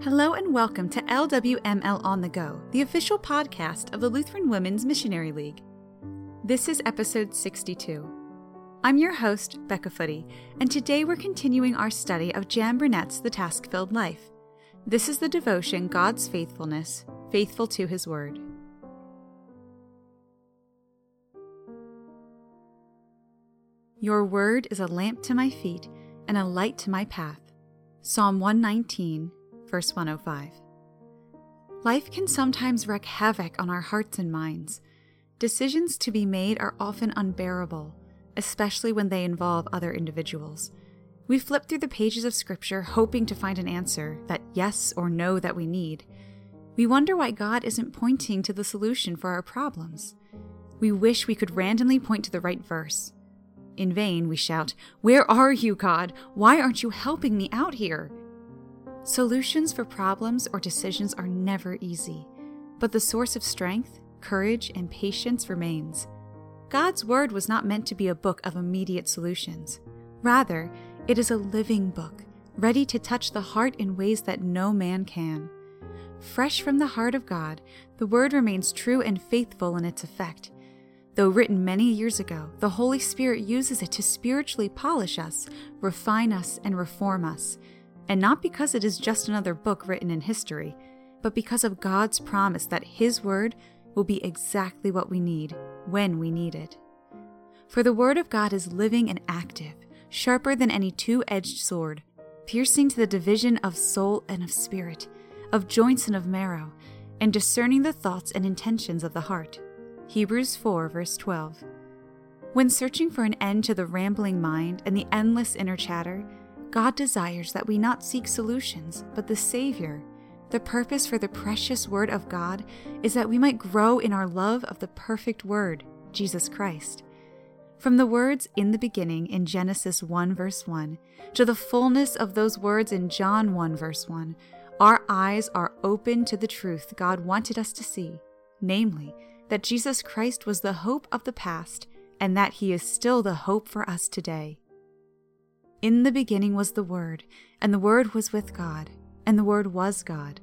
Hello and welcome to LWML On the Go, the official podcast of the Lutheran Women's Missionary League. This is episode 62. I'm your host, Becca Footy, and today we're continuing our study of Jan Burnett's The Task Filled Life. This is the devotion God's Faithfulness, Faithful to His Word. Your word is a lamp to my feet and a light to my path. Psalm 119, verse 105. Life can sometimes wreak havoc on our hearts and minds. Decisions to be made are often unbearable, especially when they involve other individuals. We flip through the pages of Scripture hoping to find an answer, that yes or no that we need. We wonder why God isn't pointing to the solution for our problems. We wish we could randomly point to the right verse. In vain, we shout, Where are you, God? Why aren't you helping me out here? Solutions for problems or decisions are never easy, but the source of strength, courage, and patience remains. God's Word was not meant to be a book of immediate solutions. Rather, it is a living book, ready to touch the heart in ways that no man can. Fresh from the heart of God, the Word remains true and faithful in its effect. Though written many years ago, the Holy Spirit uses it to spiritually polish us, refine us, and reform us and not because it is just another book written in history, but because of God's promise that His Word will be exactly what we need when we need it. For the Word of God is living and active, sharper than any two edged sword, piercing to the division of soul and of spirit, of joints and of marrow, and discerning the thoughts and intentions of the heart. Hebrews 4, verse 12. When searching for an end to the rambling mind and the endless inner chatter, God desires that we not seek solutions, but the Savior. The purpose for the precious Word of God is that we might grow in our love of the perfect Word, Jesus Christ. From the words in the beginning in Genesis 1 verse 1 to the fullness of those words in John 1 verse 1, our eyes are open to the truth God wanted us to see, namely, that Jesus Christ was the hope of the past and that He is still the hope for us today. In the beginning was the Word, and the Word was with God, and the Word was God.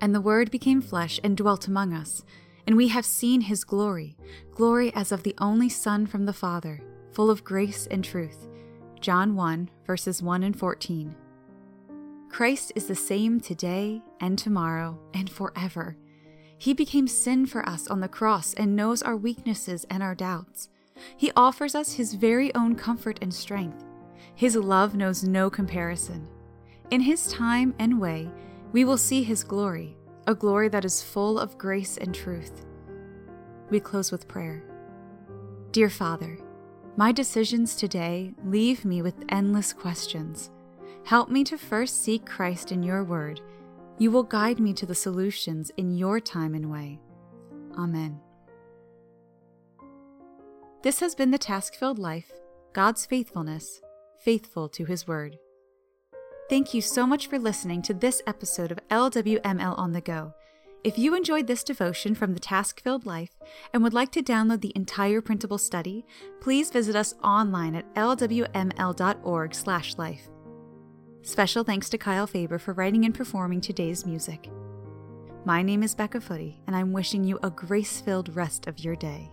And the Word became flesh and dwelt among us, and we have seen his glory, glory as of the only Son from the Father, full of grace and truth. John 1, verses 1 and 14. Christ is the same today and tomorrow and forever. He became sin for us on the cross and knows our weaknesses and our doubts. He offers us his very own comfort and strength. His love knows no comparison. In His time and way, we will see His glory, a glory that is full of grace and truth. We close with prayer. Dear Father, my decisions today leave me with endless questions. Help me to first seek Christ in your word. You will guide me to the solutions in your time and way. Amen. This has been the task filled life, God's faithfulness, faithful to his word. Thank you so much for listening to this episode of LWML on the Go. If you enjoyed this devotion from the Task Filled Life and would like to download the entire printable study, please visit us online at lwml.org/life. Special thanks to Kyle Faber for writing and performing today's music. My name is Becca Footy, and I'm wishing you a grace-filled rest of your day.